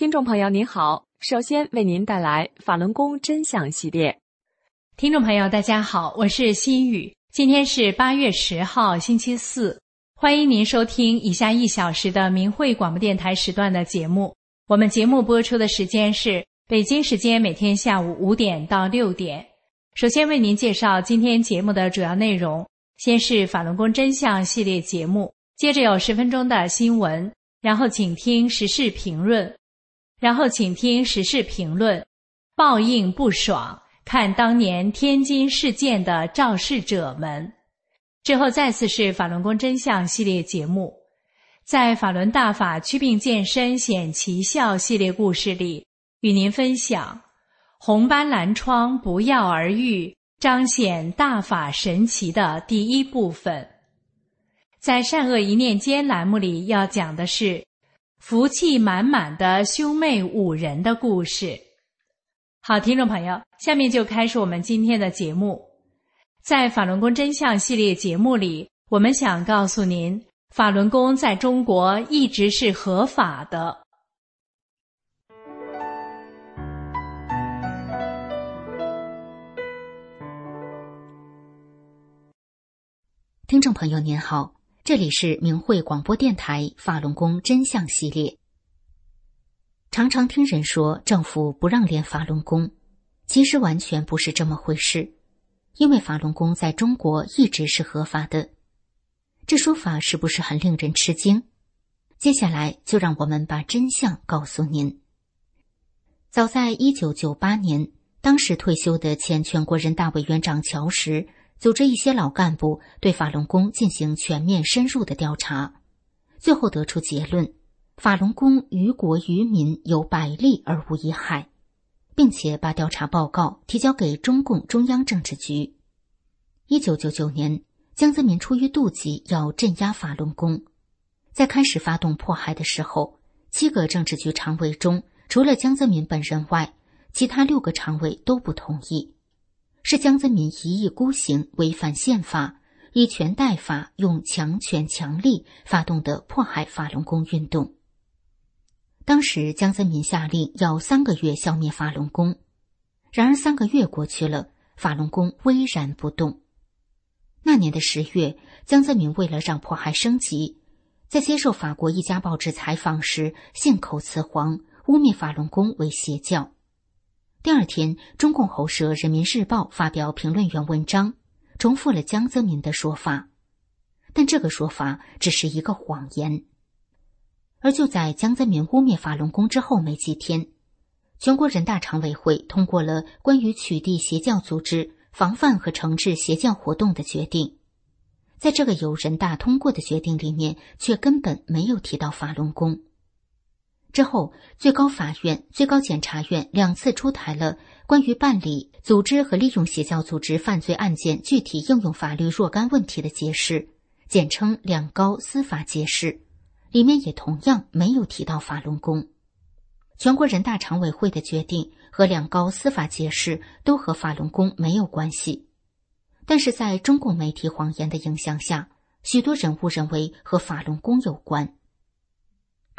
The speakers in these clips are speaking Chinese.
听众朋友您好，首先为您带来法轮功真相系列。听众朋友大家好，我是心雨，今天是八月十号星期四，欢迎您收听以下一小时的明慧广播电台时段的节目。我们节目播出的时间是北京时间每天下午五点到六点。首先为您介绍今天节目的主要内容，先是法轮功真相系列节目，接着有十分钟的新闻，然后请听时事评论。然后，请听时事评论。报应不爽，看当年天津事件的肇事者们。之后，再次是法轮功真相系列节目。在法轮大法祛病健身显奇效系列故事里，与您分享红斑蓝疮不药而愈，彰显大法神奇的第一部分。在善恶一念间栏目里，要讲的是。福气满满的兄妹五人的故事。好，听众朋友，下面就开始我们今天的节目。在法轮功真相系列节目里，我们想告诉您，法轮功在中国一直是合法的。听众朋友您好。这里是明慧广播电台法轮功真相系列。常常听人说政府不让练法轮功，其实完全不是这么回事，因为法轮功在中国一直是合法的。这说法是不是很令人吃惊？接下来就让我们把真相告诉您。早在一九九八年，当时退休的前全国人大委员长乔石。组织一些老干部对法轮功进行全面深入的调查，最后得出结论：法轮功于国于民有百利而无一害，并且把调查报告提交给中共中央政治局。一九九九年，江泽民出于妒忌要镇压法轮功，在开始发动迫害的时候，七个政治局常委中，除了江泽民本人外，其他六个常委都不同意。是江泽民一意孤行、违反宪法、以权代法、用强权强力发动的迫害法轮功运动。当时江泽民下令要三个月消灭法轮功，然而三个月过去了，法轮功巍然不动。那年的十月，江泽民为了让迫害升级，在接受法国一家报纸采访时信口雌黄，污蔑法轮功为邪教。第二天，中共喉舌《人民日报》发表评论员文章，重复了江泽民的说法，但这个说法只是一个谎言。而就在江泽民污蔑法轮功之后没几天，全国人大常委会通过了关于取缔邪教组织、防范和惩治邪教活动的决定，在这个由人大通过的决定里面，却根本没有提到法轮功。之后，最高法院、最高检察院两次出台了关于办理、组织和利用邪教组织犯罪案件具体应用法律若干问题的解释，简称“两高司法解释”，里面也同样没有提到法轮功。全国人大常委会的决定和两高司法解释都和法轮功没有关系，但是在中共媒体谎言的影响下，许多人误认为和法轮功有关。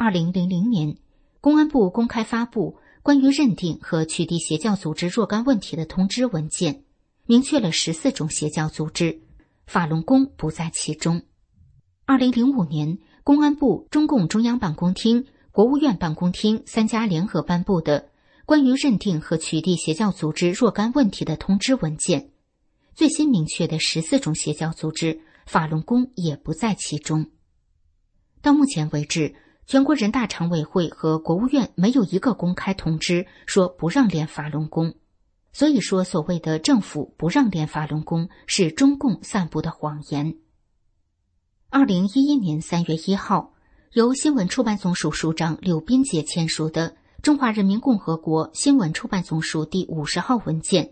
二零零零年，公安部公开发布关于认定和取缔邪教组织若干问题的通知文件，明确了十四种邪教组织，法轮功不在其中。二零零五年，公安部、中共中央办公厅、国务院办公厅三家联合颁布的《关于认定和取缔邪教组织若干问题的通知文件，最新明确的十四种邪教组织，法轮功也不在其中。到目前为止，全国人大常委会和国务院没有一个公开通知说不让练法轮功，所以说所谓的政府不让练法轮功是中共散布的谎言。二零一一年三月一号，由新闻出版总署署长柳斌杰签署的《中华人民共和国新闻出版总署第五十号文件》，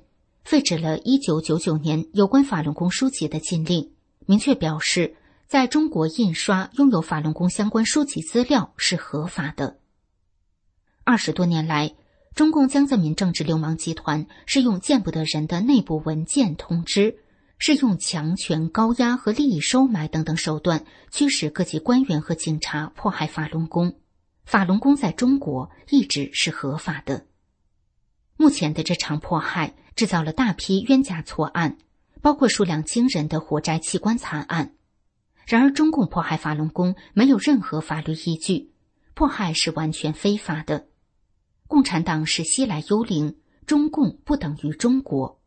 废止了一九九九年有关法轮功书籍的禁令，明确表示，在中国印刷拥有法轮功相关书籍资料是合法的。二十多年来，中共江泽民政治流氓集团是用见不得人的内部文件通知。是用强权、高压和利益收买等等手段驱使各级官员和警察迫害法轮功。法轮功在中国一直是合法的。目前的这场迫害制造了大批冤假错案，包括数量惊人的火灾器官惨案。然而，中共迫害法轮功没有任何法律依据，迫害是完全非法的。共产党是西来幽灵，中共不等于中国。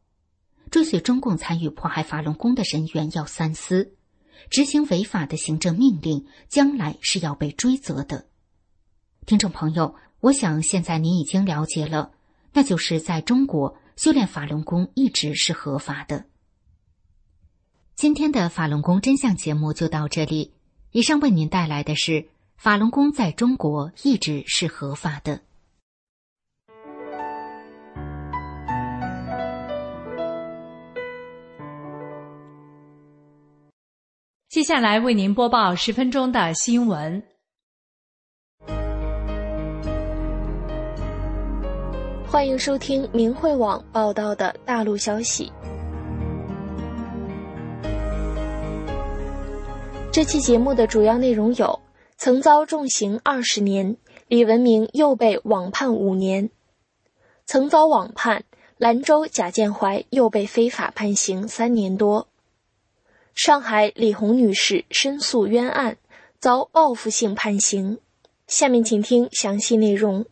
追随中共参与迫害法轮功的人员要三思，执行违法的行政命令，将来是要被追责的。听众朋友，我想现在您已经了解了，那就是在中国修炼法轮功一直是合法的。今天的法轮功真相节目就到这里，以上为您带来的是法轮功在中国一直是合法的。接下来为您播报十分钟的新闻。欢迎收听明慧网报道的大陆消息。这期节目的主要内容有：曾遭重刑二十年，李文明又被网判五年；曾遭网判，兰州贾建怀又被非法判刑三年多。上海李红女士申诉冤案遭报复性判刑，下面请听详细内容。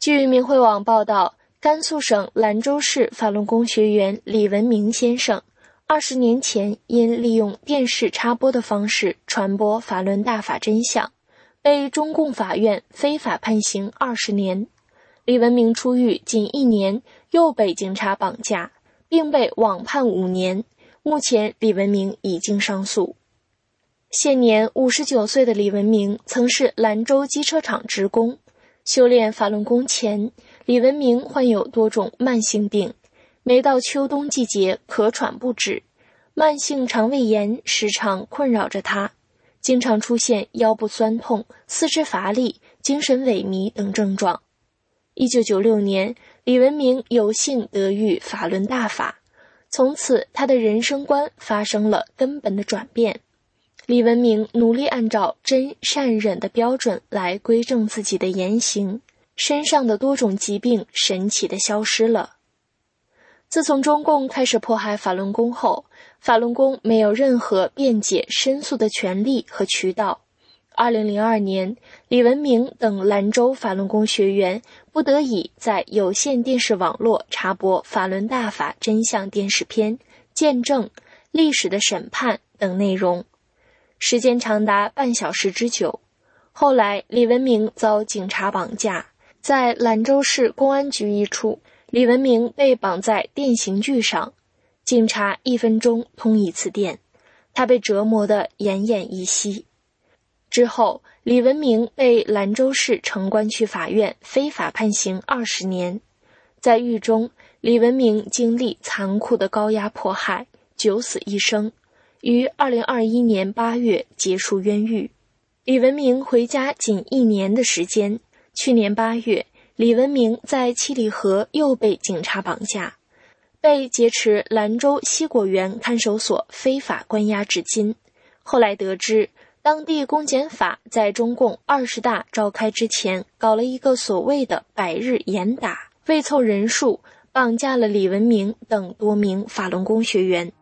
据明慧网报道，甘肃省兰州市法轮功学员李文明先生，二十年前因利用电视插播的方式传播法轮大法真相，被中共法院非法判刑二十年。李文明出狱仅一年，又被警察绑架，并被网判五年。目前，李文明已经上诉。现年五十九岁的李文明曾是兰州机车厂职工。修炼法轮功前，李文明患有多种慢性病，每到秋冬季节咳喘不止，慢性肠胃炎时常困扰着他，经常出现腰部酸痛、四肢乏力、精神萎靡等症状。一九九六年，李文明有幸得遇法轮大法。从此，他的人生观发生了根本的转变。李文明努力按照真善忍的标准来规正自己的言行，身上的多种疾病神奇的消失了。自从中共开始迫害法轮功后，法轮功没有任何辩解申诉的权利和渠道。二零零二年，李文明等兰州法轮功学员不得已在有线电视网络插播法轮大法真相电视片，见证历史的审判等内容，时间长达半小时之久。后来，李文明遭警察绑架，在兰州市公安局一处，李文明被绑在电刑具上，警察一分钟通一次电，他被折磨得奄奄一息。之后，李文明被兰州市城关区法院非法判刑二十年。在狱中，李文明经历残酷的高压迫害，九死一生，于二零二一年八月结束冤狱。李文明回家仅一年的时间，去年八月，李文明在七里河又被警察绑架，被劫持兰州西果园看守所非法关押至今。后来得知。当地公检法在中共二十大召开之前搞了一个所谓的百日严打，为凑人数，绑架了李文明等多名法轮功学员。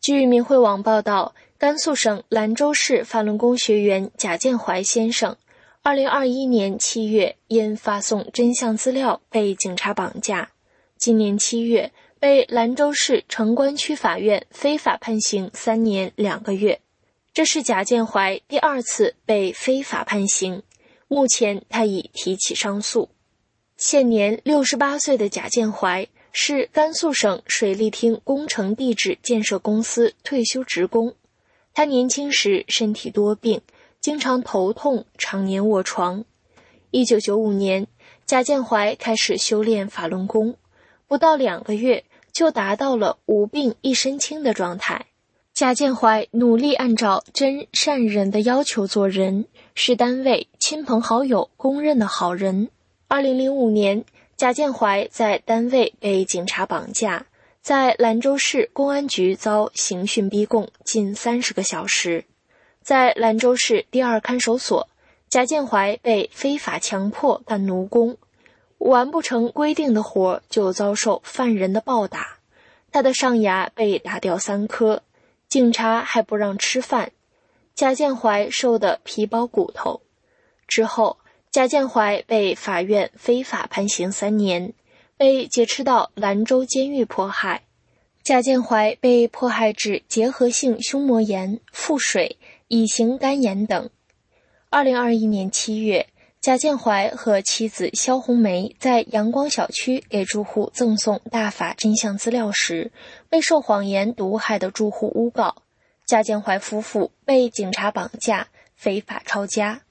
据明慧网报道，甘肃省兰州市法轮功学员贾建怀先生，二零二一年七月因发送真相资料被警察绑架，今年七月被兰州市城关区法院非法判刑三年两个月。这是贾建怀第二次被非法判刑，目前他已提起上诉。现年六十八岁的贾建怀。是甘肃省水利厅工程地质建设公司退休职工。他年轻时身体多病，经常头痛，常年卧床。一九九五年，贾建怀开始修炼法轮功，不到两个月就达到了无病一身轻的状态。贾建怀努力按照真善忍的要求做人，是单位亲朋好友公认的好人。二零零五年。贾建怀在单位被警察绑架，在兰州市公安局遭刑讯逼供近三十个小时，在兰州市第二看守所，贾建怀被非法强迫干奴工，完不成规定的活就遭受犯人的暴打，他的上牙被打掉三颗，警察还不让吃饭，贾建怀瘦得皮包骨头，之后。贾建怀被法院非法判刑三年，被劫持到兰州监狱迫害。贾建怀被迫害致结核性胸膜炎、腹水、乙型肝炎等。二零二一年七月，贾建怀和妻子肖红梅在阳光小区给住户赠送大法真相资料时，被受谎言毒害的住户诬告，贾建怀夫妇被警察绑架、非法抄家。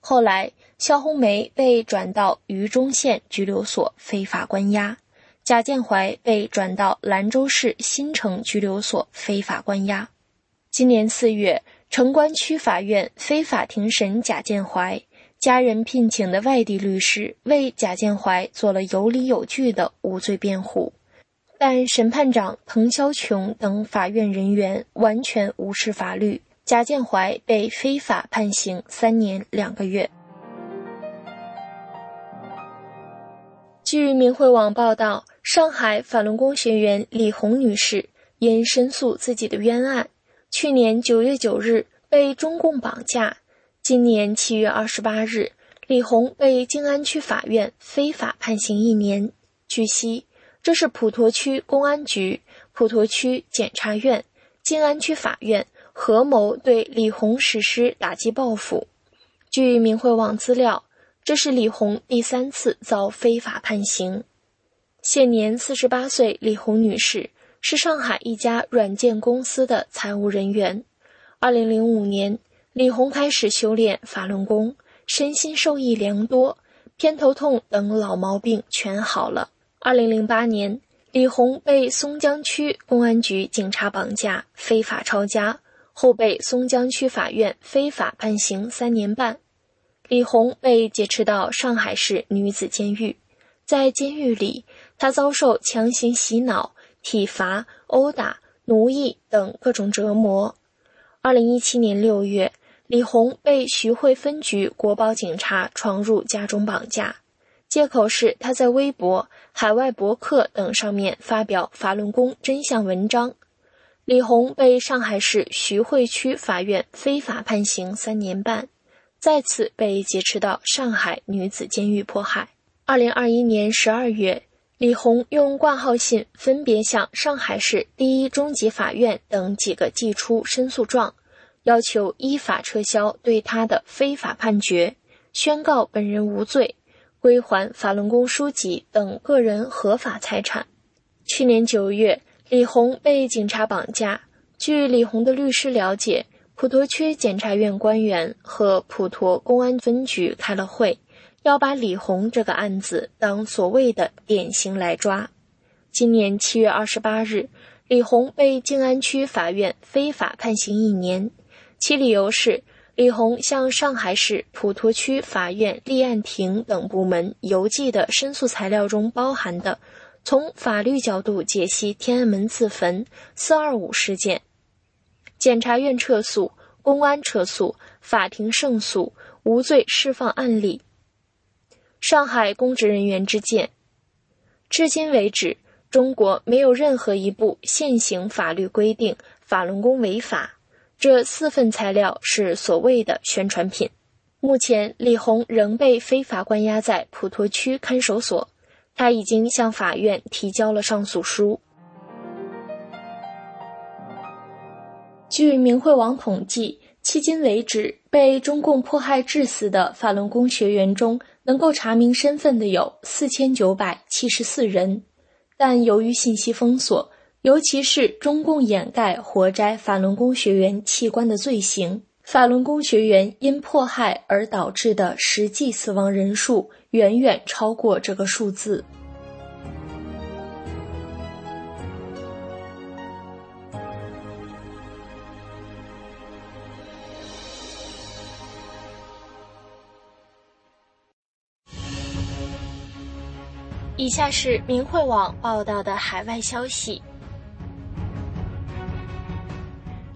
后来。肖红梅被转到榆中县拘留所非法关押，贾建怀被转到兰州市新城拘留所非法关押。今年四月，城关区法院非法庭审贾建怀，家人聘请的外地律师为贾建怀做了有理有据的无罪辩护，但审判长彭肖琼等法院人员完全无视法律，贾建怀被非法判刑三年两个月。据明慧网报道，上海法轮功学员李红女士因申诉自己的冤案，去年九月九日被中共绑架。今年七月二十八日，李红被静安区法院非法判刑一年。据悉，这是普陀区公安局、普陀区检察院、静安区法院合谋对李红实施打击报复。据明慧网资料。这是李红第三次遭非法判刑。现年四十八岁，李红女士是上海一家软件公司的财务人员。二零零五年，李红开始修炼法轮功，身心受益良多，偏头痛等老毛病全好了。二零零八年，李红被松江区公安局警察绑架，非法抄家，后被松江区法院非法判刑三年半。李红被劫持到上海市女子监狱，在监狱里，她遭受强行洗脑、体罚、殴打、奴役等各种折磨。二零一七年六月，李红被徐汇分局国保警察闯入家中绑架，借口是他在微博、海外博客等上面发表法轮功真相文章。李红被上海市徐汇区法院非法判刑三年半。再次被劫持到上海女子监狱迫害。二零二一年十二月，李红用挂号信分别向上海市第一中级法院等几个寄出申诉状，要求依法撤销对他的非法判决，宣告本人无罪，归还法轮功书籍等个人合法财产。去年九月，李红被警察绑架。据李红的律师了解。普陀区检察院官员和普陀公安分局开了会，要把李红这个案子当所谓的典型来抓。今年七月二十八日，李红被静安区法院非法判刑一年，其理由是李红向上海市普陀区法院立案庭等部门邮寄的申诉材料中包含的从法律角度解析天安门自焚、四二五事件。检察院撤诉，公安撤诉，法庭胜诉，无罪释放案例。上海公职人员之见：至今为止，中国没有任何一部现行法律规定法轮功违法。这四份材料是所谓的宣传品。目前，李红仍被非法关押在普陀区看守所，他已经向法院提交了上诉书。据明慧网统计，迄今为止，被中共迫害致死的法轮功学员中，能够查明身份的有四千九百七十四人，但由于信息封锁。尤其是中共掩盖活摘法轮功学员器官的罪行，法轮功学员因迫害而导致的实际死亡人数远远超过这个数字。以下是明慧网报道的海外消息。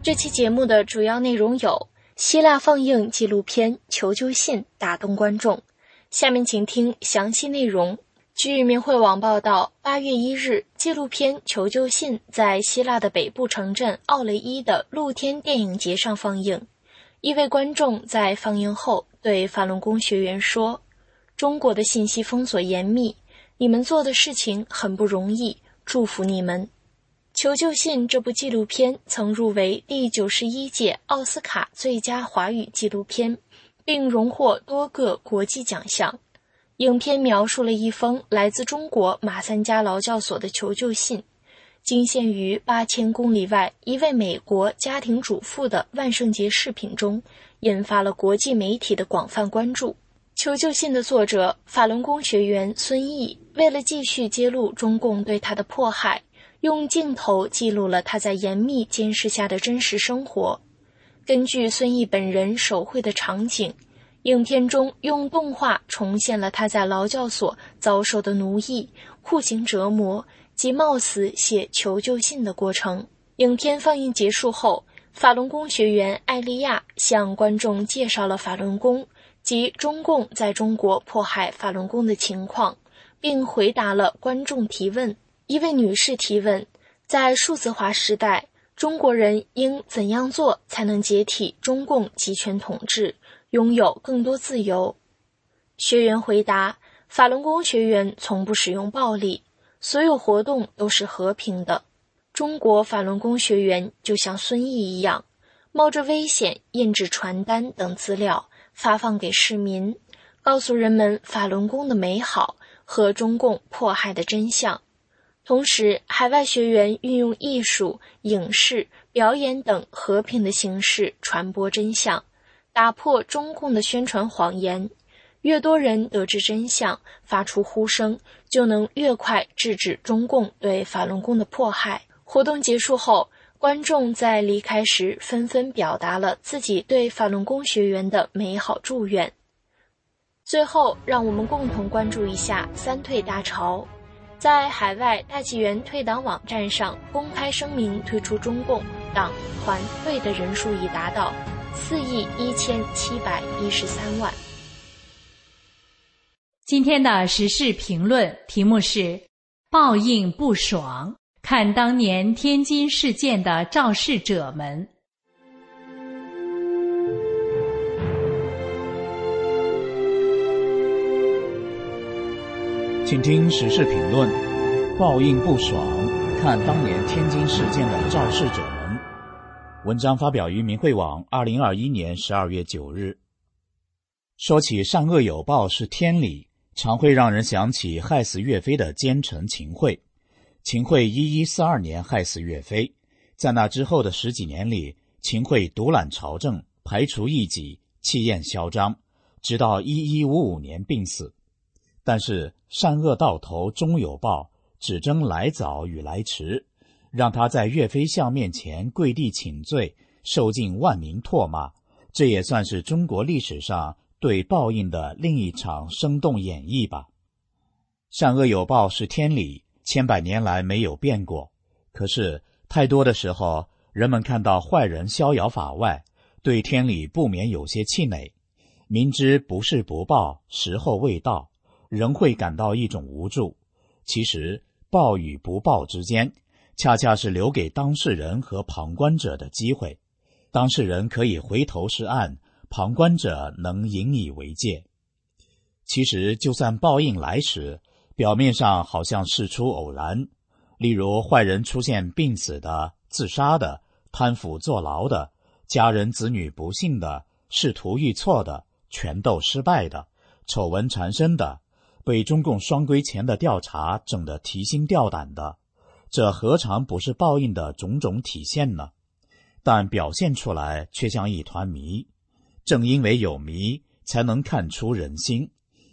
这期节目的主要内容有：希腊放映纪录片《求救信》打动观众。下面请听详细内容。据明慧网报道，八月一日，纪录片《求救信》在希腊的北部城镇奥雷伊的露天电影节上放映。一位观众在放映后对法轮功学员说：“中国的信息封锁严密，你们做的事情很不容易，祝福你们。”《求救信》这部纪录片曾入围第九十一届奥斯卡最佳华语纪录片，并荣获多个国际奖项。影片描述了一封来自中国马三家劳教所的求救信，惊现于八千公里外一位美国家庭主妇的万圣节视频中，引发了国际媒体的广泛关注。求救信的作者法轮功学员孙毅，为了继续揭露中共对他的迫害。用镜头记录了他在严密监视下的真实生活。根据孙毅本人手绘的场景，影片中用动画重现了他在劳教所遭受的奴役、酷刑折磨及冒死写求救信的过程。影片放映结束后，法轮功学员艾利亚向观众介绍了法轮功及中共在中国迫害法轮功的情况，并回答了观众提问。一位女士提问：在数字化时代，中国人应怎样做才能解体中共集权统治，拥有更多自由？学员回答：法轮功学员从不使用暴力，所有活动都是和平的。中国法轮功学员就像孙毅一样，冒着危险印制传单等资料，发放给市民，告诉人们法轮功的美好和中共迫害的真相。同时，海外学员运用艺术、影视、表演等和平的形式传播真相，打破中共的宣传谎言。越多人得知真相，发出呼声，就能越快制止中共对法轮功的迫害。活动结束后，观众在离开时纷纷表达了自己对法轮功学员的美好祝愿。最后，让我们共同关注一下三退大潮。在海外大纪元退党网站上公开声明退出中共党团队的人数已达到四亿一千七百一十三万。今天的时事评论题目是“报应不爽”，看当年天津事件的肇事者们。请听时事评论：报应不爽，看当年天津事件的肇事者们。文章发表于明慧网，二零二一年十二月九日。说起善恶有报是天理，常会让人想起害死岳飞的奸臣秦桧。秦桧一一四二年害死岳飞，在那之后的十几年里，秦桧独揽朝政，排除异己，气焰嚣张，直到一一五五年病死。但是善恶到头终有报，只争来早与来迟。让他在岳飞像面前跪地请罪，受尽万民唾骂，这也算是中国历史上对报应的另一场生动演绎吧。善恶有报是天理，千百年来没有变过。可是太多的时候，人们看到坏人逍遥法外，对天理不免有些气馁。明知不是不报，时候未到。仍会感到一种无助。其实报与不报之间，恰恰是留给当事人和旁观者的机会。当事人可以回头是岸，旁观者能引以为戒。其实，就算报应来时，表面上好像事出偶然，例如坏人出现病死的、自杀的、贪腐坐牢的、家人子女不幸的、仕途遇挫的、权斗失败的、丑闻缠身的。被中共双规前的调查整得提心吊胆的，这何尝不是报应的种种体现呢？但表现出来却像一团谜。正因为有谜，才能看出人心，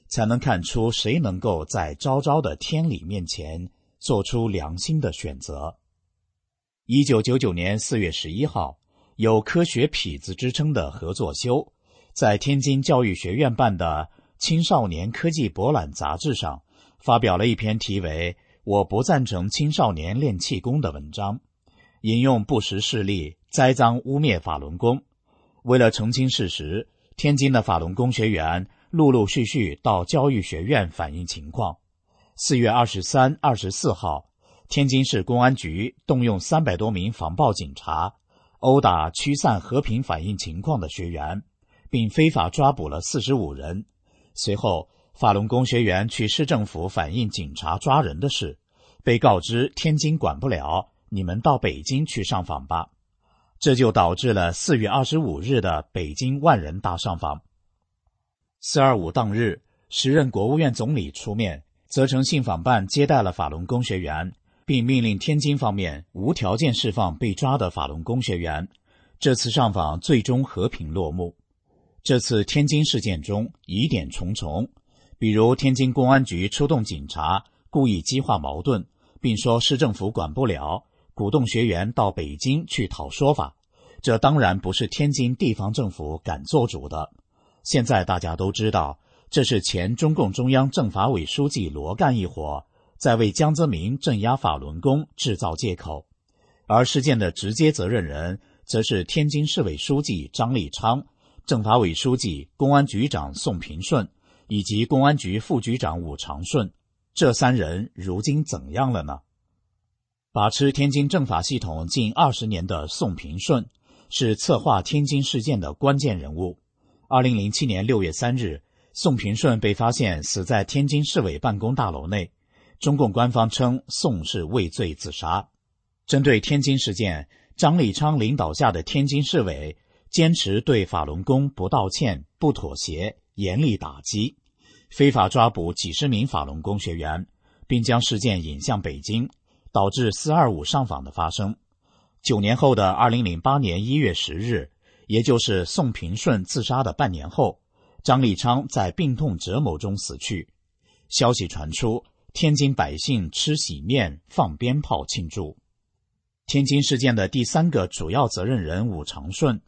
才能看出谁能够在昭昭的天理面前做出良心的选择。一九九九年四月十一号，有“科学痞子”之称的何作修，在天津教育学院办的。青少年科技博览杂志上发表了一篇题为“我不赞成青少年练气功”的文章，引用不实事例栽赃污蔑法轮功。为了澄清事实，天津的法轮功学员陆陆续续到教育学院反映情况。四月二十三、二十四号，天津市公安局动用三百多名防暴警察，殴打驱散和平反映情况的学员，并非法抓捕了四十五人。随后，法轮功学员去市政府反映警察抓人的事，被告知天津管不了，你们到北京去上访吧。这就导致了四月二十五日的北京万人大上访。四二五当日，时任国务院总理出面，责成信访办接待了法轮功学员，并命令天津方面无条件释放被抓的法轮功学员。这次上访最终和平落幕。这次天津事件中疑点重重，比如天津公安局出动警察，故意激化矛盾，并说市政府管不了，鼓动学员到北京去讨说法。这当然不是天津地方政府敢做主的。现在大家都知道，这是前中共中央政法委书记罗干一伙在为江泽民镇压法轮功制造借口，而事件的直接责任人则是天津市委书记张立昌。政法委书记、公安局长宋平顺以及公安局副局长武长顺，这三人如今怎样了呢？把持天津政法系统近二十年的宋平顺，是策划天津事件的关键人物。二零零七年六月三日，宋平顺被发现死在天津市委办公大楼内，中共官方称宋是畏罪自杀。针对天津事件，张立昌领导下的天津市委。坚持对法轮功不道歉、不妥协，严厉打击，非法抓捕几十名法轮功学员，并将事件引向北京，导致“四二五”上访的发生。九年后的二零零八年一月十日，也就是宋平顺自杀的半年后，张立昌在病痛折磨中死去。消息传出，天津百姓吃喜面、放鞭炮庆祝。天津事件的第三个主要责任人武长顺。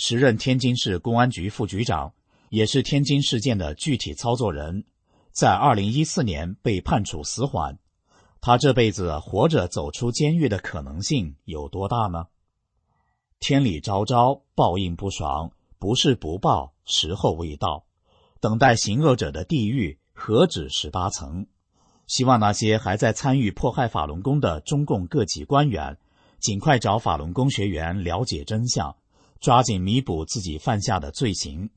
时任天津市公安局副局长，也是天津事件的具体操作人，在二零一四年被判处死缓。他这辈子活着走出监狱的可能性有多大呢？天理昭昭，报应不爽，不是不报，时候未到。等待行恶者的地狱何止十八层？希望那些还在参与迫害法轮功的中共各级官员，尽快找法轮功学员了解真相。抓紧弥补自己犯下的罪行，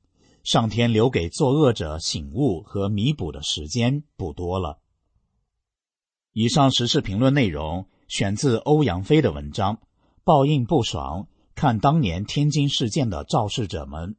上天留给作恶者醒悟和弥补的时间不多了。以上时事评论内容选自欧阳飞的文章《报应不爽》，看当年天津事件的肇事者们。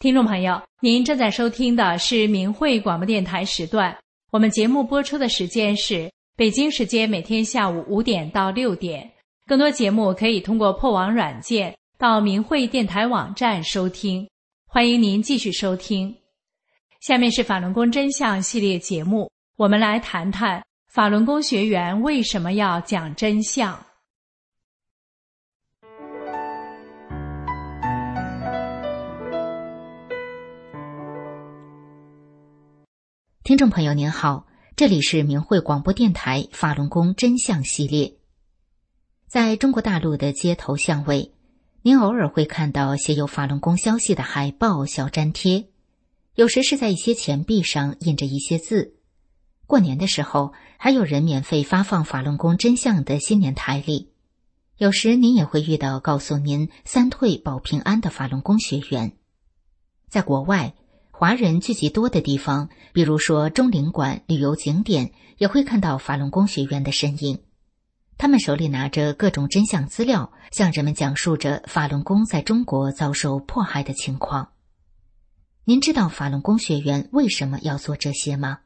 听众朋友，您正在收听的是明慧广播电台时段。我们节目播出的时间是北京时间每天下午五点到六点。更多节目可以通过破网软件到明慧电台网站收听。欢迎您继续收听。下面是法轮功真相系列节目，我们来谈谈法轮功学员为什么要讲真相。听众朋友您好，这里是明慧广播电台法轮功真相系列。在中国大陆的街头巷尾，您偶尔会看到写有法轮功消息的海报、小粘贴，有时是在一些钱币上印着一些字。过年的时候，还有人免费发放法轮功真相的新年台历。有时您也会遇到告诉您“三退保平安”的法轮功学员。在国外。华人聚集多的地方，比如说中领馆旅游景点，也会看到法轮功学员的身影。他们手里拿着各种真相资料，向人们讲述着法轮功在中国遭受迫害的情况。您知道法轮功学员为什么要做这些吗？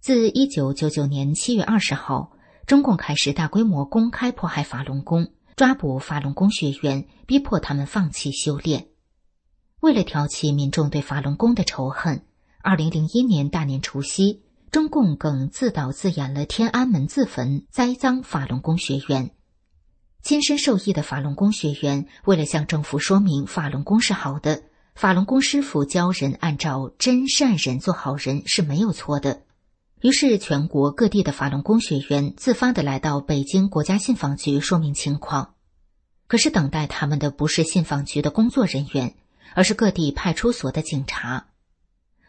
自一九九九年七月二十号，中共开始大规模公开迫害法轮功，抓捕法轮功学员，逼迫他们放弃修炼。为了挑起民众对法轮功的仇恨，二零零一年大年除夕，中共更自导自演了天安门自焚，栽赃法轮功学员。亲身受益的法轮功学员为了向政府说明法轮功是好的，法轮功师傅教人按照真善人做好人是没有错的。于是，全国各地的法轮功学员自发的来到北京国家信访局说明情况。可是，等待他们的不是信访局的工作人员。而是各地派出所的警察，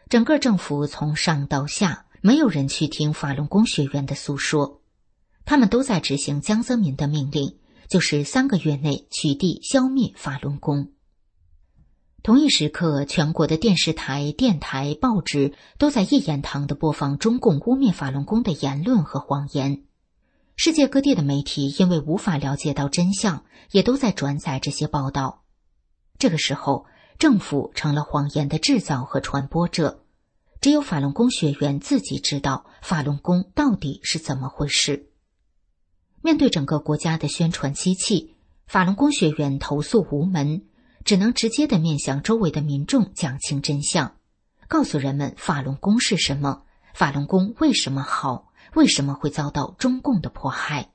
整个政府从上到下没有人去听法轮功学员的诉说，他们都在执行江泽民的命令，就是三个月内取缔、消灭法轮功。同一时刻，全国的电视台、电台、报纸都在一言堂的播放中共污蔑法轮功的言论和谎言，世界各地的媒体因为无法了解到真相，也都在转载这些报道。这个时候。政府成了谎言的制造和传播者，只有法轮功学员自己知道法轮功到底是怎么回事。面对整个国家的宣传机器，法轮功学员投诉无门，只能直接的面向周围的民众讲清真相，告诉人们法轮功是什么，法轮功为什么好，为什么会遭到中共的迫害。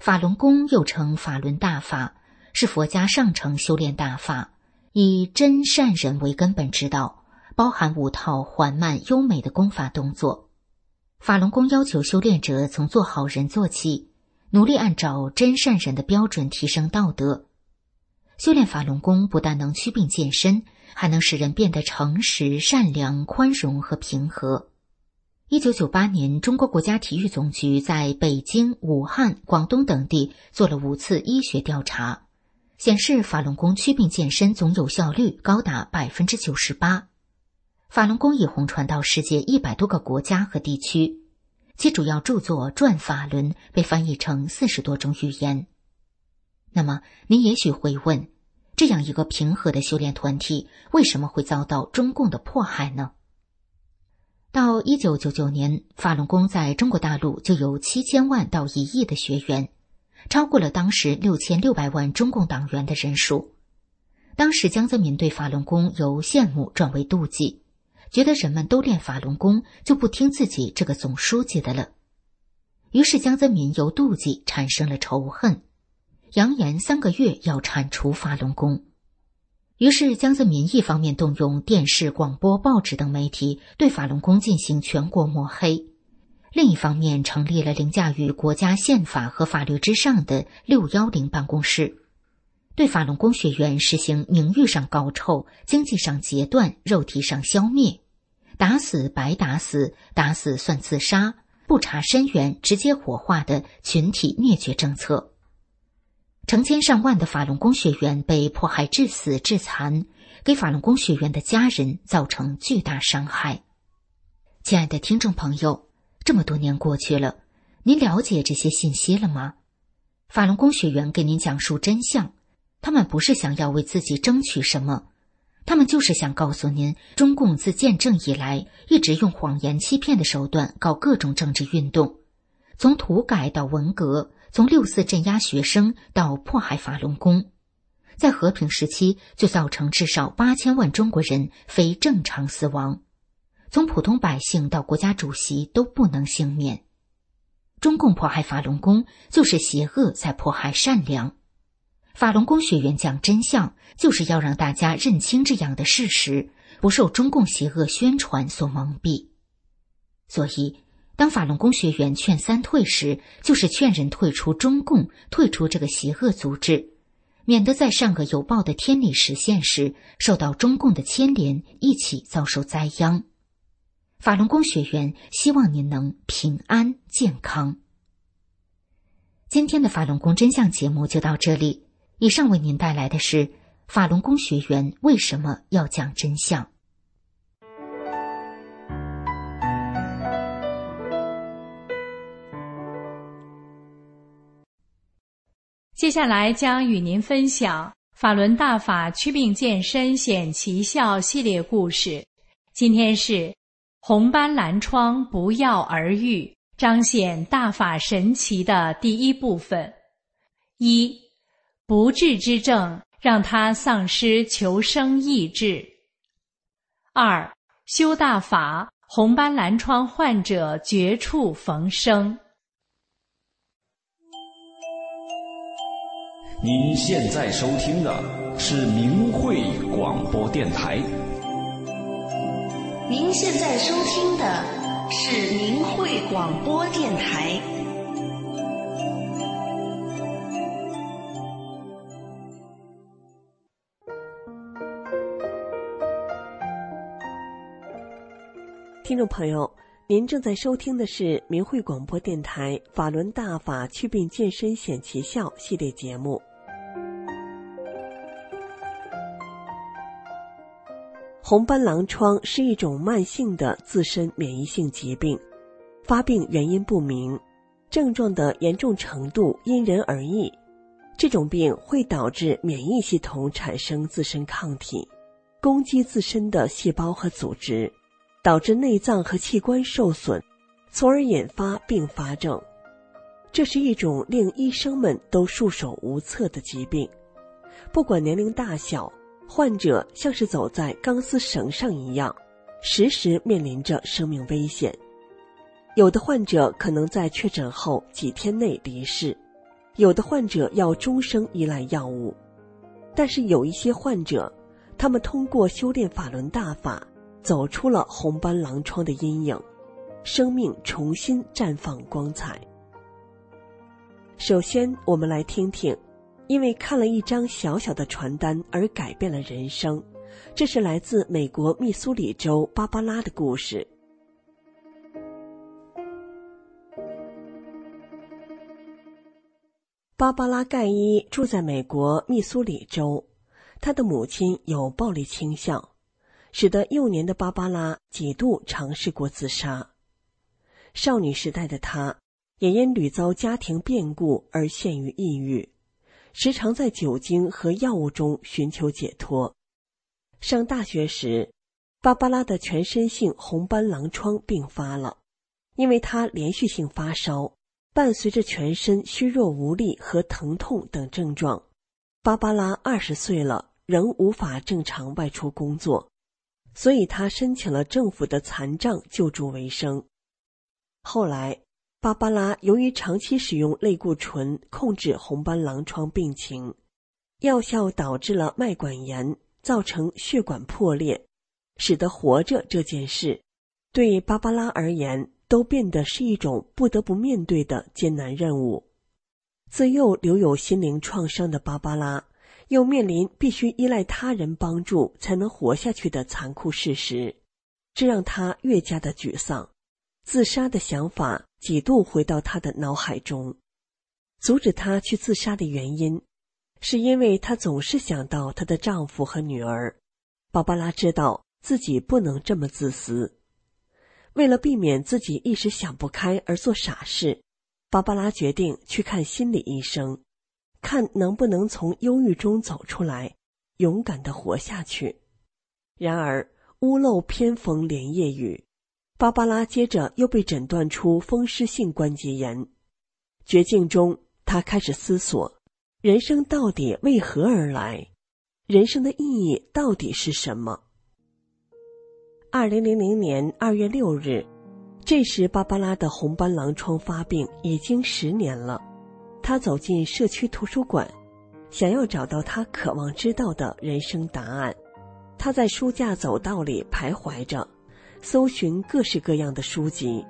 法轮功又称法轮大法。是佛家上乘修炼大法，以真善人为根本之道，包含五套缓慢优美的功法动作。法轮功要求修炼者从做好人做起，努力按照真善人的标准提升道德。修炼法轮功不但能祛病健身，还能使人变得诚实、善良、宽容和平和。一九九八年，中国国家体育总局在北京、武汉、广东等地做了五次医学调查。显示法轮功祛病健身总有效率高达百分之九十八，法轮功已红传到世界一百多个国家和地区，其主要著作《转法轮》被翻译成四十多种语言。那么，您也许会问：这样一个平和的修炼团体，为什么会遭到中共的迫害呢？到一九九九年，法轮功在中国大陆就有七千万到一亿的学员。超过了当时六千六百万中共党员的人数。当时江泽民对法轮功由羡慕转为妒忌，觉得人们都练法轮功，就不听自己这个总书记的了。于是江泽民由妒忌产生了仇恨，扬言三个月要铲除法轮功。于是江泽民一方面动用电视、广播、报纸等媒体对法轮功进行全国抹黑。另一方面，成立了凌驾于国家宪法和法律之上的“六幺零”办公室，对法轮功学员实行名誉上搞臭、经济上截断、肉体上消灭，打死白打死，打死算自杀，不查深源直接火化的群体灭绝政策。成千上万的法轮功学员被迫害致死致残，给法轮功学员的家人造成巨大伤害。亲爱的听众朋友。这么多年过去了，您了解这些信息了吗？法轮功学员给您讲述真相，他们不是想要为自己争取什么，他们就是想告诉您：中共自建政以来，一直用谎言欺骗的手段搞各种政治运动，从土改到文革，从六四镇压学生到迫害法轮功，在和平时期就造成至少八千万中国人非正常死亡。从普通百姓到国家主席都不能幸免。中共迫害法轮功，就是邪恶在迫害善良。法轮功学员讲真相，就是要让大家认清这样的事实，不受中共邪恶宣传所蒙蔽。所以，当法轮功学员劝三退时，就是劝人退出中共，退出这个邪恶组织，免得在善恶有报的天理实现时，受到中共的牵连，一起遭受灾殃。法轮功学员希望您能平安健康。今天的法轮功真相节目就到这里。以上为您带来的是法轮功学员为什么要讲真相。接下来将与您分享法轮大法祛病健身显奇效系列故事。今天是红斑蓝疮不药而愈，彰显大法神奇的第一部分一。不治之症让他丧失求生意志。二修大法，红斑蓝疮患者绝处逢生。您现在收听的是明慧广播电台。您现在收听的是明慧广播电台。听众朋友，您正在收听的是明慧广播电台《法轮大法祛病健身显奇效》系列节目。红斑狼疮是一种慢性的自身免疫性疾病，发病原因不明，症状的严重程度因人而异。这种病会导致免疫系统产生自身抗体，攻击自身的细胞和组织。导致内脏和器官受损，从而引发并发症。这是一种令医生们都束手无策的疾病。不管年龄大小，患者像是走在钢丝绳上一样，时时面临着生命危险。有的患者可能在确诊后几天内离世，有的患者要终生依赖药物。但是有一些患者，他们通过修炼法轮大法。走出了红斑狼疮的阴影，生命重新绽放光彩。首先，我们来听听，因为看了一张小小的传单而改变了人生，这是来自美国密苏里州芭芭拉的故事。芭芭拉·盖伊住在美国密苏里州，他的母亲有暴力倾向。使得幼年的芭芭拉几度尝试过自杀。少女时代的她，也因屡遭家庭变故而陷于抑郁，时常在酒精和药物中寻求解脱。上大学时，芭芭拉的全身性红斑狼疮病发了，因为她连续性发烧，伴随着全身虚弱无力和疼痛等症状。芭芭拉二十岁了，仍无法正常外出工作。所以，她申请了政府的残障救助为生。后来，芭芭拉由于长期使用类固醇控制红斑狼疮病情，药效导致了脉管炎，造成血管破裂，使得活着这件事对芭芭拉而言都变得是一种不得不面对的艰难任务。自幼留有心灵创伤的芭芭拉。又面临必须依赖他人帮助才能活下去的残酷事实，这让他越加的沮丧。自杀的想法几度回到他的脑海中。阻止他去自杀的原因，是因为他总是想到她的丈夫和女儿。芭芭拉知道自己不能这么自私。为了避免自己一时想不开而做傻事，芭芭拉决定去看心理医生。看能不能从忧郁中走出来，勇敢的活下去。然而屋漏偏逢连夜雨，芭芭拉接着又被诊断出风湿性关节炎。绝境中，他开始思索：人生到底为何而来？人生的意义到底是什么？二零零零年二月六日，这时芭芭拉的红斑狼疮发病已经十年了。他走进社区图书馆，想要找到他渴望知道的人生答案。他在书架走道里徘徊着，搜寻各式各样的书籍。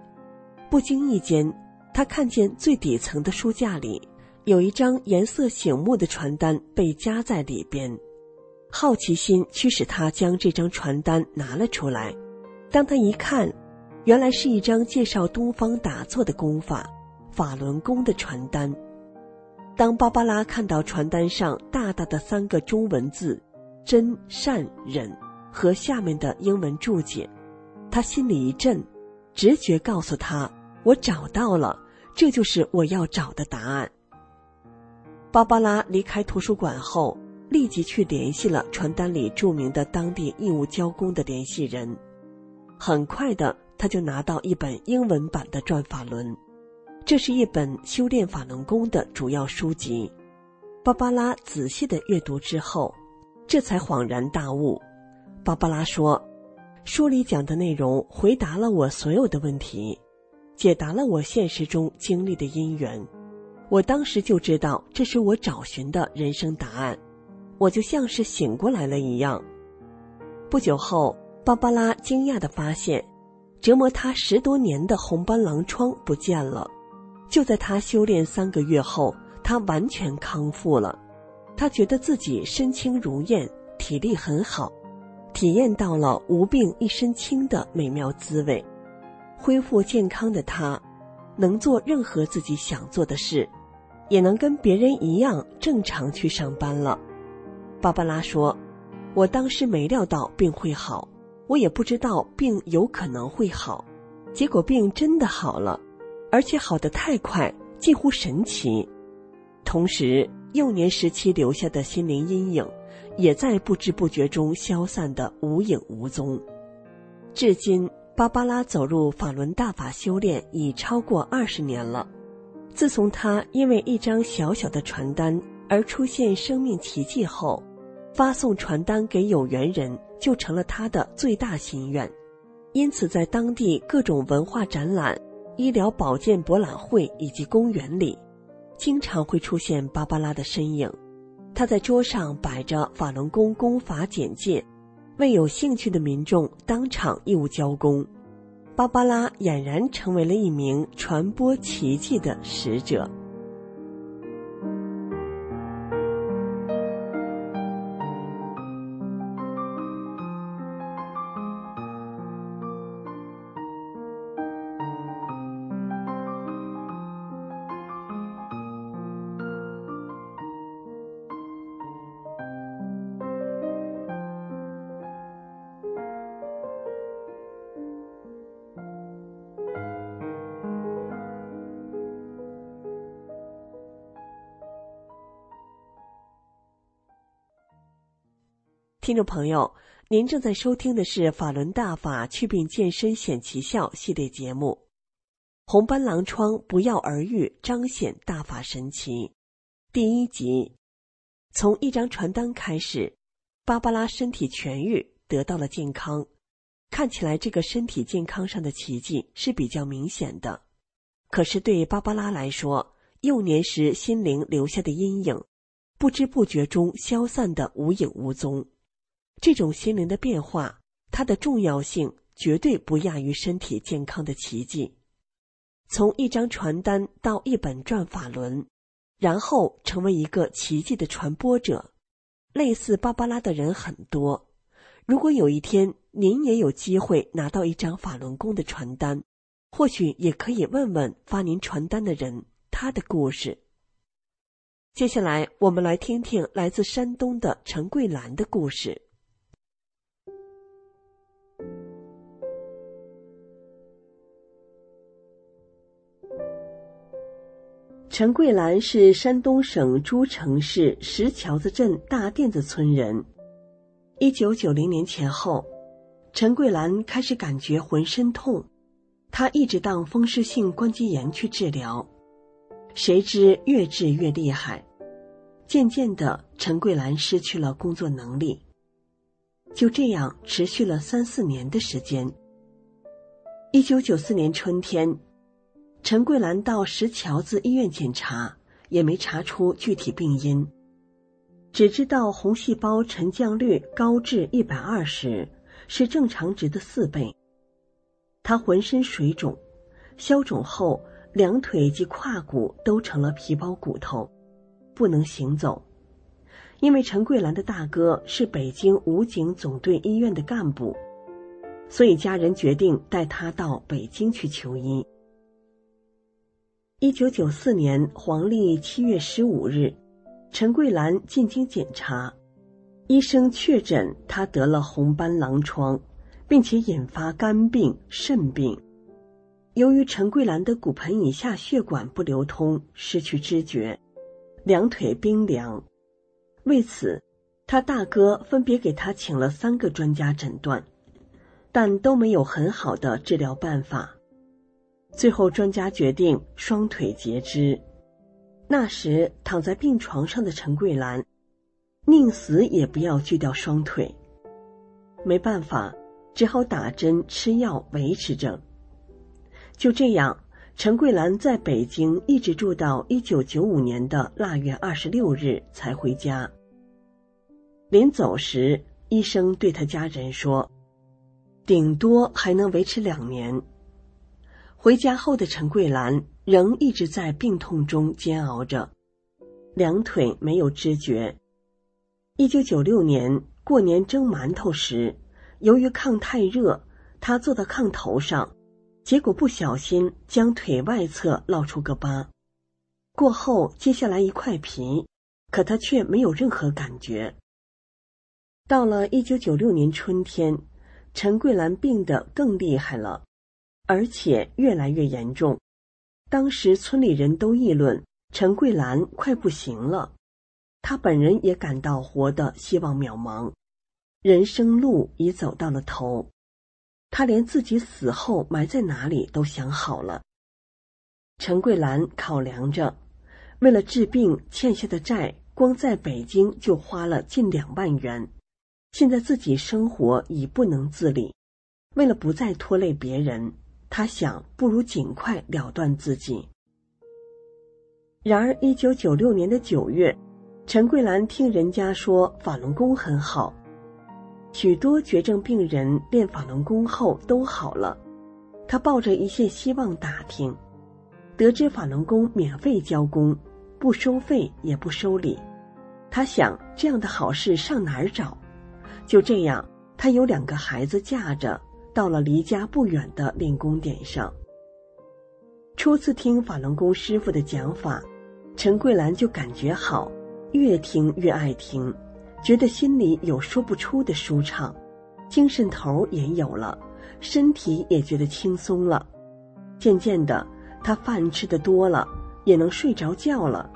不经意间，他看见最底层的书架里有一张颜色醒目的传单被夹在里边。好奇心驱使他将这张传单拿了出来。当他一看，原来是一张介绍东方打坐的功法——法轮功的传单。当芭芭拉看到传单上大大的三个中文字“真善忍”和下面的英文注解，他心里一震，直觉告诉他：“我找到了，这就是我要找的答案。”芭芭拉离开图书馆后。立即去联系了传单里著名的当地义务教工的联系人，很快的他就拿到一本英文版的《转法轮》，这是一本修炼法轮功的主要书籍。芭芭拉仔细的阅读之后，这才恍然大悟。芭芭拉说：“书里讲的内容回答了我所有的问题，解答了我现实中经历的因缘。我当时就知道这是我找寻的人生答案。”我就像是醒过来了一样。不久后，芭芭拉惊讶的发现，折磨她十多年的红斑狼疮不见了。就在她修炼三个月后，她完全康复了。她觉得自己身轻如燕，体力很好，体验到了无病一身轻的美妙滋味。恢复健康的他，能做任何自己想做的事，也能跟别人一样正常去上班了。芭芭拉说：“我当时没料到病会好，我也不知道病有可能会好，结果病真的好了，而且好得太快，近乎神奇。同时，幼年时期留下的心灵阴影，也在不知不觉中消散的无影无踪。至今，芭芭拉走入法轮大法修炼已超过二十年了。自从她因为一张小小的传单而出现生命奇迹后，”发送传单给有缘人就成了他的最大心愿，因此在当地各种文化展览、医疗保健博览会以及公园里，经常会出现芭芭拉的身影。他在桌上摆着法轮功功法简介，为有兴趣的民众当场义务交功。芭芭拉俨然成为了一名传播奇迹的使者。听众朋友，您正在收听的是法轮大法祛病健身显奇效系列节目，《红斑狼疮不药而愈，彰显大法神奇》第一集。从一张传单开始，芭芭拉身体痊愈，得到了健康。看起来这个身体健康上的奇迹是比较明显的。可是对芭芭拉来说，幼年时心灵留下的阴影，不知不觉中消散的无影无踪。这种心灵的变化，它的重要性绝对不亚于身体健康的奇迹。从一张传单到一本转法轮，然后成为一个奇迹的传播者，类似芭芭拉的人很多。如果有一天您也有机会拿到一张法轮功的传单，或许也可以问问发您传单的人他的故事。接下来，我们来听听来自山东的陈桂兰的故事。陈桂兰是山东省诸城市石桥子镇大店子村人。一九九零年前后，陈桂兰开始感觉浑身痛，她一直当风湿性关节炎去治疗，谁知越治越厉害，渐渐的，陈桂兰失去了工作能力。就这样持续了三四年的时间。一九九四年春天。陈桂兰到石桥子医院检查，也没查出具体病因，只知道红细胞沉降率高至一百二十，是正常值的四倍，他浑身水肿，消肿后两腿及胯骨都成了皮包骨头，不能行走。因为陈桂兰的大哥是北京武警总队医院的干部，所以家人决定带他到北京去求医。一九九四年黄历七月十五日，陈桂兰进京检查，医生确诊她得了红斑狼疮。并且引发肝病、肾病。由于陈桂兰的骨盆以下血管不流通，失去知觉，两腿冰凉。为此，他大哥分别给他请了三个专家诊断，但都没有很好的治疗办法。最后，专家决定双腿截肢。那时躺在病床上的陈桂兰，宁死也不要锯掉双腿。没办法。只好打针吃药维持着。就这样，陈桂兰在北京一直住到一九九五年的腊月二十六日才回家。临走时，医生对他家人说：“顶多还能维持两年。”回家后的陈桂兰仍一直在病痛中煎熬着，两腿没有知觉。一九九六年过年蒸馒头时。由于炕太热，他坐到炕头上，结果不小心将腿外侧烙出个疤。过后揭下来一块皮，可他却没有任何感觉。到了一九九六年春天，陈桂兰病得更厉害了，而且越来越严重。当时村里人都议论陈桂兰快不行了，他本人也感到活的希望渺茫。人生路已走到了头，他连自己死后埋在哪里都想好了。陈桂兰考量着，为了治病欠下的债，光在北京就花了近两万元。现在自己生活已不能自理，为了不再拖累别人，他想不如尽快了断自己。然而，一九九六年的九月，陈桂兰听人家说法轮功很好。许多绝症病人练法轮功后都好了，他抱着一线希望打听，得知法轮功免费教功，不收费也不收礼。他想这样的好事上哪儿找？就这样，他有两个孩子架着，到了离家不远的练功点上。初次听法轮功师傅的讲法，陈桂兰就感觉好，越听越爱听。觉得心里有说不出的舒畅，精神头也有了，身体也觉得轻松了。渐渐的，他饭吃的多了，也能睡着觉了。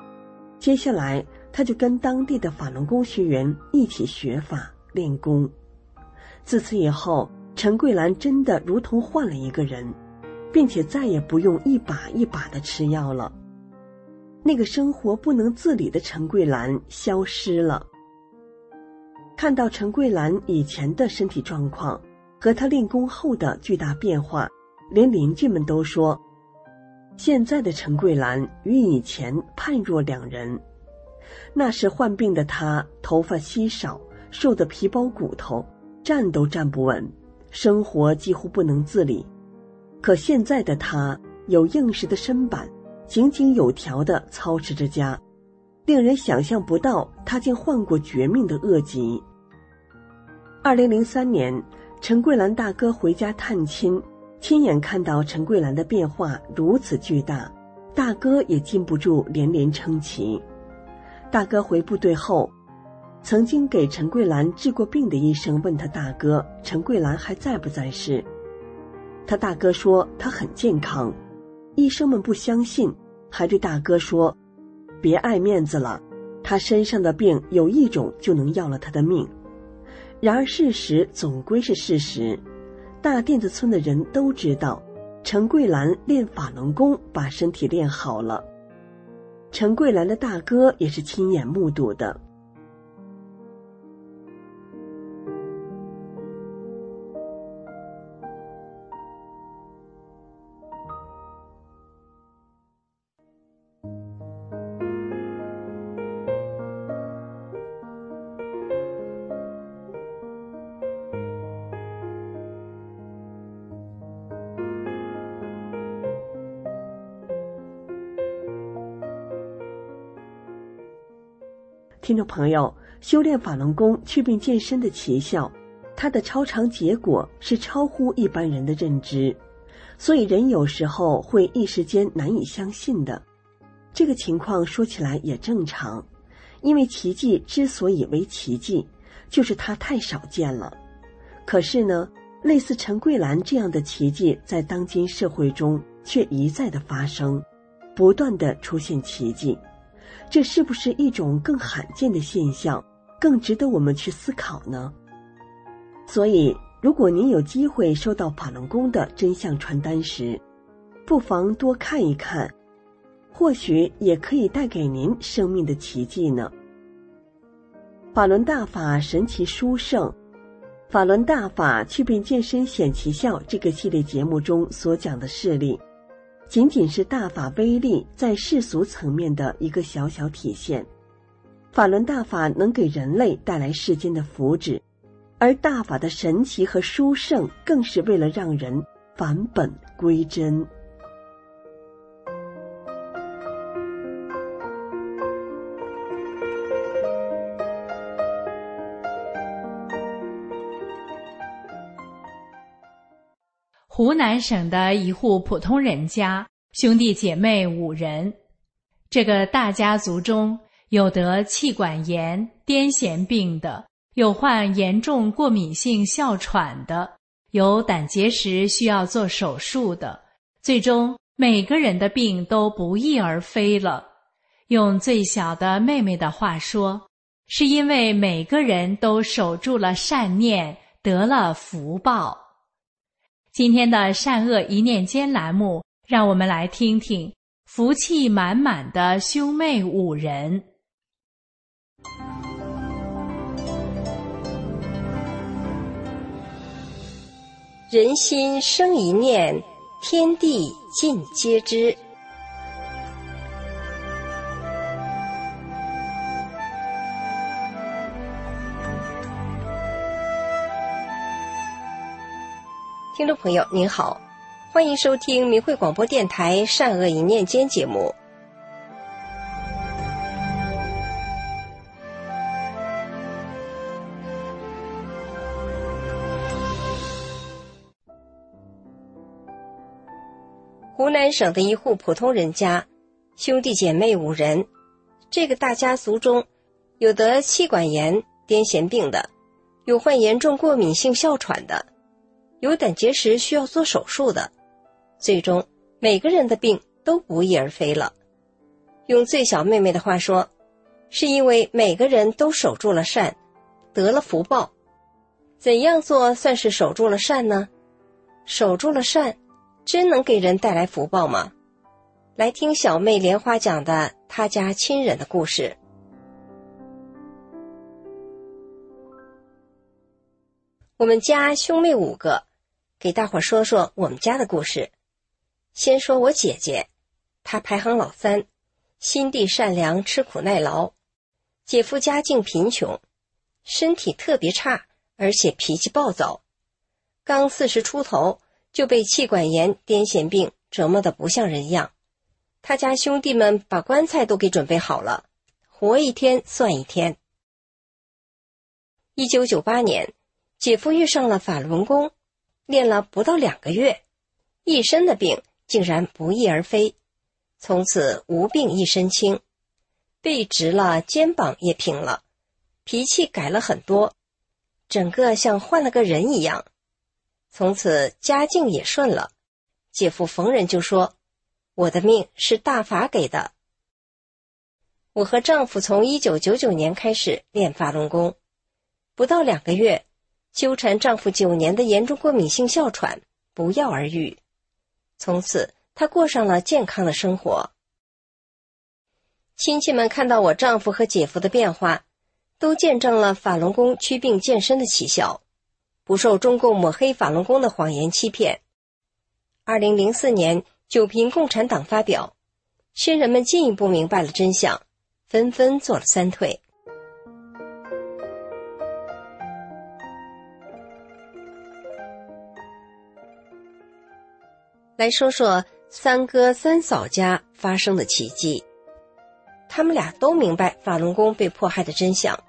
接下来，他就跟当地的法轮功学员一起学法练功。自此以后，陈桂兰真的如同换了一个人，并且再也不用一把一把的吃药了。那个生活不能自理的陈桂兰消失了。看到陈桂兰以前的身体状况和她练功后的巨大变化，连邻居们都说，现在的陈桂兰与以前判若两人。那时患病的她头发稀少，瘦得皮包骨头，站都站不稳，生活几乎不能自理。可现在的他有硬实的身板，井井有条地操持着家。令人想象不到，他竟患过绝命的恶疾。二零零三年，陈桂兰大哥回家探亲，亲眼看到陈桂兰的变化如此巨大，大哥也禁不住连连称奇。大哥回部队后，曾经给陈桂兰治过病的医生问他大哥陈桂兰还在不在世，他大哥说他很健康，医生们不相信，还对大哥说。别爱面子了，他身上的病有一种就能要了他的命。然而事实总归是事实，大甸子村的人都知道，陈桂兰练法轮功把身体练好了。陈桂兰的大哥也是亲眼目睹的。听众朋友，修炼法轮功祛病健身的奇效，它的超常结果是超乎一般人的认知，所以人有时候会一时间难以相信的。这个情况说起来也正常，因为奇迹之所以为奇迹，就是它太少见了。可是呢，类似陈桂兰这样的奇迹，在当今社会中却一再的发生，不断的出现奇迹。这是不是一种更罕见的现象，更值得我们去思考呢？所以，如果您有机会收到法轮功的真相传单时，不妨多看一看，或许也可以带给您生命的奇迹呢。法轮大法神奇殊胜，法轮大法祛病健身显奇效这个系列节目中所讲的事例。仅仅是大法威力在世俗层面的一个小小体现，法轮大法能给人类带来世间的福祉，而大法的神奇和殊胜，更是为了让人返本归真。湖南省的一户普通人家，兄弟姐妹五人。这个大家族中有得气管炎、癫痫病的，有患严重过敏性哮喘的，有胆结石需要做手术的。最终，每个人的病都不翼而飞了。用最小的妹妹的话说，是因为每个人都守住了善念，得了福报。今天的善恶一念间栏目，让我们来听听福气满满的兄妹五人。人心生一念，天地尽皆知。听众朋友您好，欢迎收听明慧广播电台《善恶一念间》节目。湖南省的一户普通人家，兄弟姐妹五人。这个大家族中，有得气管炎、癫痫病的，有患严重过敏性哮喘的。有胆结石需要做手术的，最终每个人的病都不翼而飞了。用最小妹妹的话说，是因为每个人都守住了善，得了福报。怎样做算是守住了善呢？守住了善，真能给人带来福报吗？来听小妹莲花讲的她家亲人的故事。我们家兄妹五个。给大伙说说我们家的故事。先说我姐姐，她排行老三，心地善良，吃苦耐劳。姐夫家境贫穷，身体特别差，而且脾气暴躁。刚四十出头就被气管炎、癫痫病折磨得不像人样。他家兄弟们把棺材都给准备好了，活一天算一天。一九九八年，姐夫遇上了法轮功。练了不到两个月，一身的病竟然不翼而飞，从此无病一身轻，背直了，肩膀也平了，脾气改了很多，整个像换了个人一样。从此家境也顺了，姐夫逢人就说：“我的命是大法给的。”我和丈夫从一九九九年开始练法轮功，不到两个月。纠缠丈夫九年的严重过敏性哮喘不药而愈，从此她过上了健康的生活。亲戚们看到我丈夫和姐夫的变化，都见证了法轮功祛病健身的奇效，不受中共抹黑法轮功的谎言欺骗。二零零四年，九平共产党发表，新人们进一步明白了真相，纷纷做了三退。来说说三哥三嫂家发生的奇迹。他们俩都明白法轮功被迫害的真相。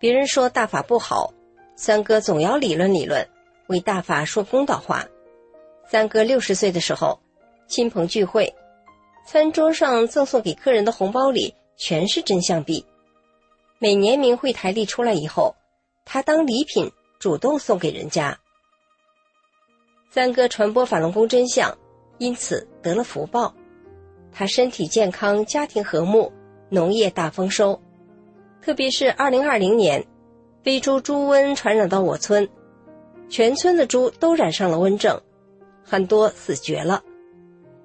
别人说大法不好，三哥总要理论理论，为大法说公道话。三哥六十岁的时候，亲朋聚会，餐桌上赠送给客人的红包里全是真相币。每年明慧台历出来以后，他当礼品主动送给人家。三哥传播法轮功真相，因此得了福报。他身体健康，家庭和睦，农业大丰收。特别是二零二零年，非洲猪瘟传染到我村，全村的猪都染上了瘟症，很多死绝了，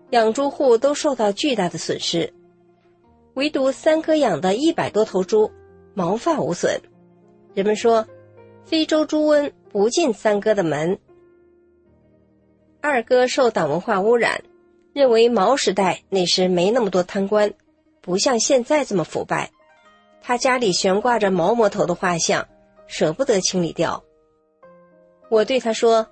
养猪户都受到巨大的损失。唯独三哥养的一百多头猪。毛发无损，人们说，非洲猪瘟不进三哥的门。二哥受党文化污染，认为毛时代那时没那么多贪官，不像现在这么腐败。他家里悬挂着毛魔头的画像，舍不得清理掉。我对他说：“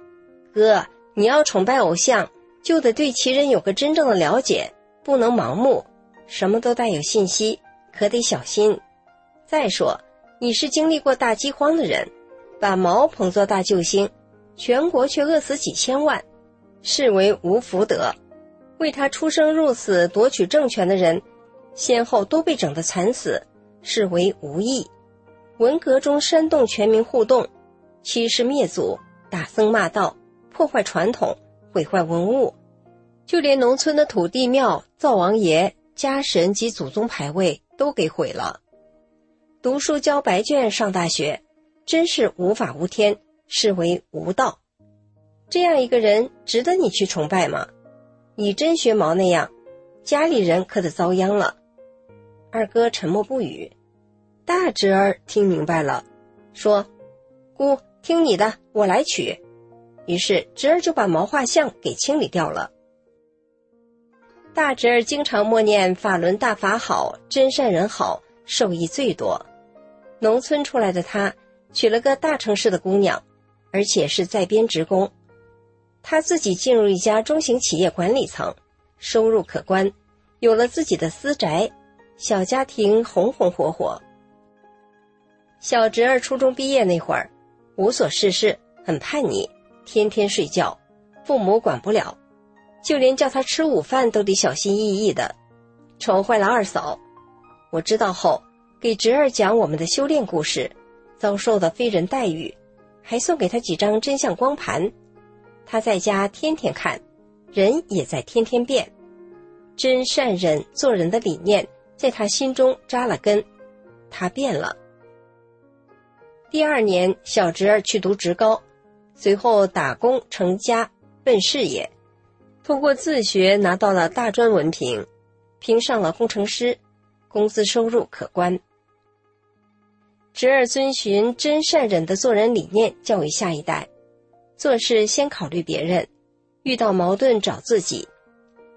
哥，你要崇拜偶像，就得对其人有个真正的了解，不能盲目，什么都带有信息，可得小心。”再说，你是经历过大饥荒的人，把毛捧作大救星，全国却饿死几千万，视为无福德；为他出生入死夺取政权的人，先后都被整得惨死，视为无义。文革中煽动全民互动，欺师灭祖，打僧骂道，破坏传统，毁坏文物，就连农村的土地庙、灶王爷、家神及祖宗牌位都给毁了。读书交白卷上大学，真是无法无天，视为无道。这样一个人值得你去崇拜吗？你真学毛那样，家里人可得遭殃了。二哥沉默不语，大侄儿听明白了，说：“姑听你的，我来取。”于是侄儿就把毛画像给清理掉了。大侄儿经常默念“法轮大法好，真善人好”，受益最多。农村出来的他，娶了个大城市的姑娘，而且是在编职工。他自己进入一家中型企业管理层，收入可观，有了自己的私宅，小家庭红红火火。小侄儿初中毕业那会儿，无所事事，很叛逆，天天睡觉，父母管不了，就连叫他吃午饭都得小心翼翼的，宠坏了二嫂。我知道后。给侄儿讲我们的修炼故事，遭受的非人待遇，还送给他几张真相光盘。他在家天天看，人也在天天变。真善忍做人的理念在他心中扎了根，他变了。第二年，小侄儿去读职高，随后打工成家奔事业，通过自学拿到了大专文凭，评上了工程师，工资收入可观。侄儿遵循真善忍的做人理念，教育下一代：做事先考虑别人，遇到矛盾找自己。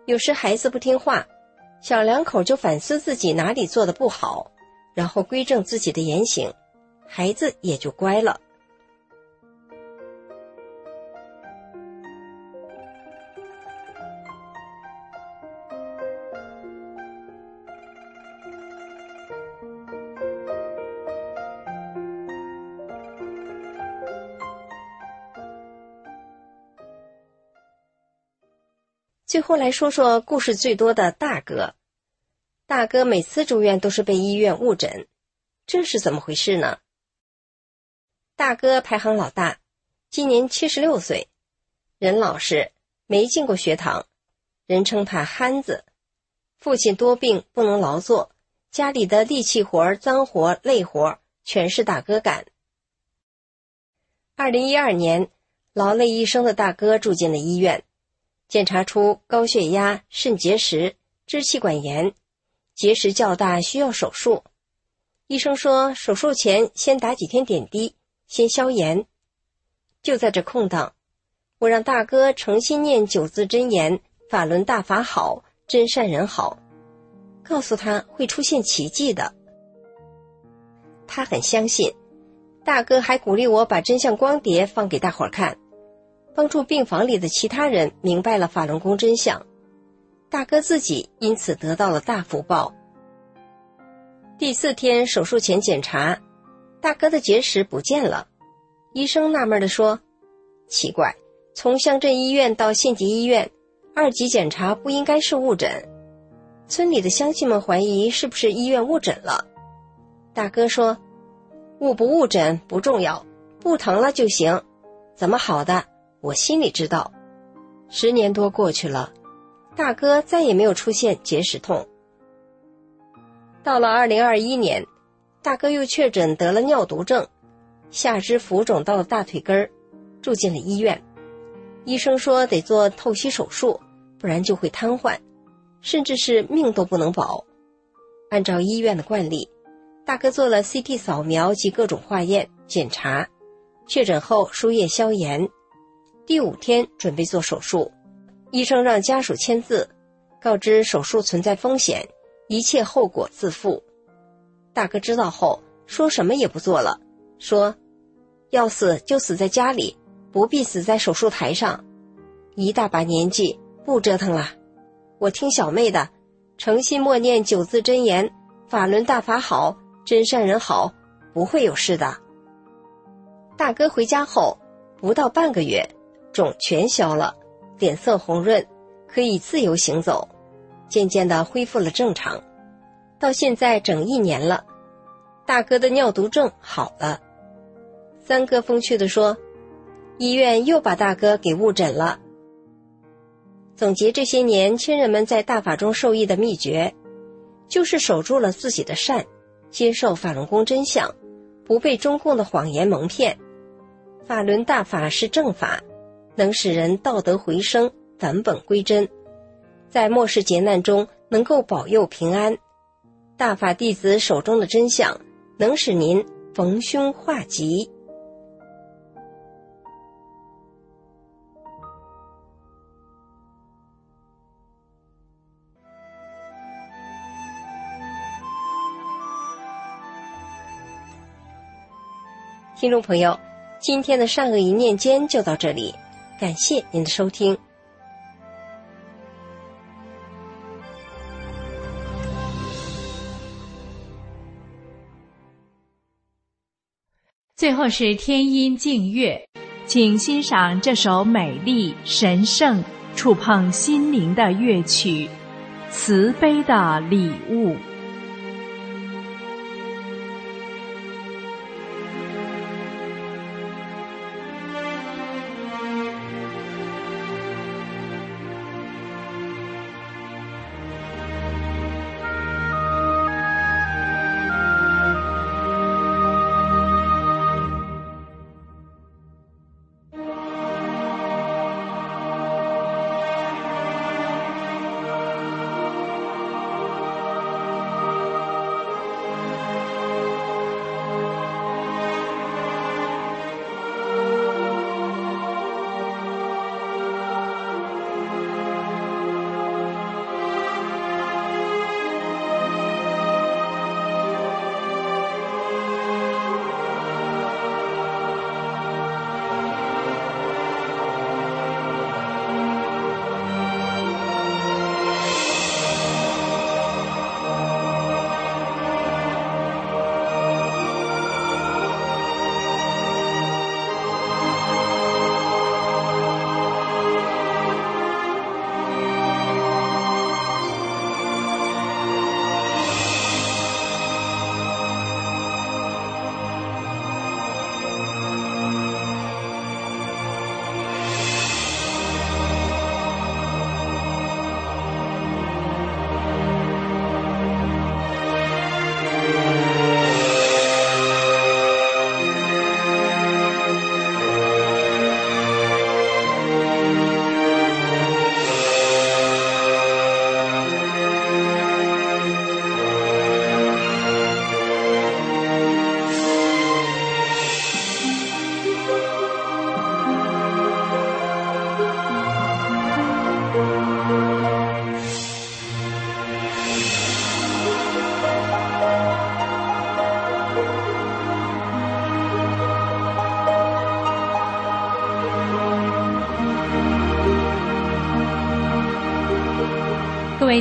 有时孩子不听话，小两口就反思自己哪里做的不好，然后规正自己的言行，孩子也就乖了。最后来说说故事最多的大哥。大哥每次住院都是被医院误诊，这是怎么回事呢？大哥排行老大，今年七十六岁，人老实，没进过学堂，人称他憨子。父亲多病不能劳作，家里的力气活、脏活、累活全是大哥干。二零一二年，劳累一生的大哥住进了医院。检查出高血压、肾结石、支气管炎，结石较大，需要手术。医生说，手术前先打几天点滴，先消炎。就在这空档，我让大哥诚心念九字真言：“法轮大法好，真善人好。”告诉他会出现奇迹的。他很相信。大哥还鼓励我把真相光碟放给大伙儿看。帮助病房里的其他人明白了法轮功真相，大哥自己因此得到了大福报。第四天手术前检查，大哥的结石不见了。医生纳闷地说：“奇怪，从乡镇医院到县级医院，二级检查不应该是误诊。村里的乡亲们怀疑是不是医院误诊了。”大哥说：“误不误诊不重要，不疼了就行。怎么好的，我心里知道。”十年多过去了，大哥再也没有出现结石痛。到了二零二一年，大哥又确诊得了尿毒症，下肢浮肿到了大腿根儿，住进了医院。医生说得做透析手术，不然就会瘫痪，甚至是命都不能保。按照医院的惯例，大哥做了 CT 扫描及各种化验检查，确诊后输液消炎。第五天准备做手术，医生让家属签字，告知手术存在风险，一切后果自负。大哥知道后说什么也不做了，说要死就死在家里，不必死在手术台上。一大把年纪不折腾了，我听小妹的，诚心默念九字真言：法轮大法好，真善人好，不会有事的。大哥回家后不到半个月。肿全消了，脸色红润，可以自由行走，渐渐的恢复了正常。到现在整一年了，大哥的尿毒症好了。三哥风趣的说：“医院又把大哥给误诊了。”总结这些年亲人们在大法中受益的秘诀，就是守住了自己的善，接受法轮功真相，不被中共的谎言蒙骗。法轮大法是正法。能使人道德回升，返本归真，在末世劫难中能够保佑平安。大法弟子手中的真相，能使您逢凶化吉。听众朋友，今天的善恶一念间就到这里。感谢您的收听。最后是天音静乐，请欣赏这首美丽、神圣、触碰心灵的乐曲《慈悲的礼物》。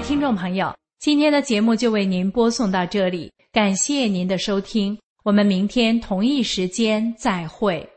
听众朋友今天的节目就为您播送到这里感谢您的收听我们明天同一时间再会。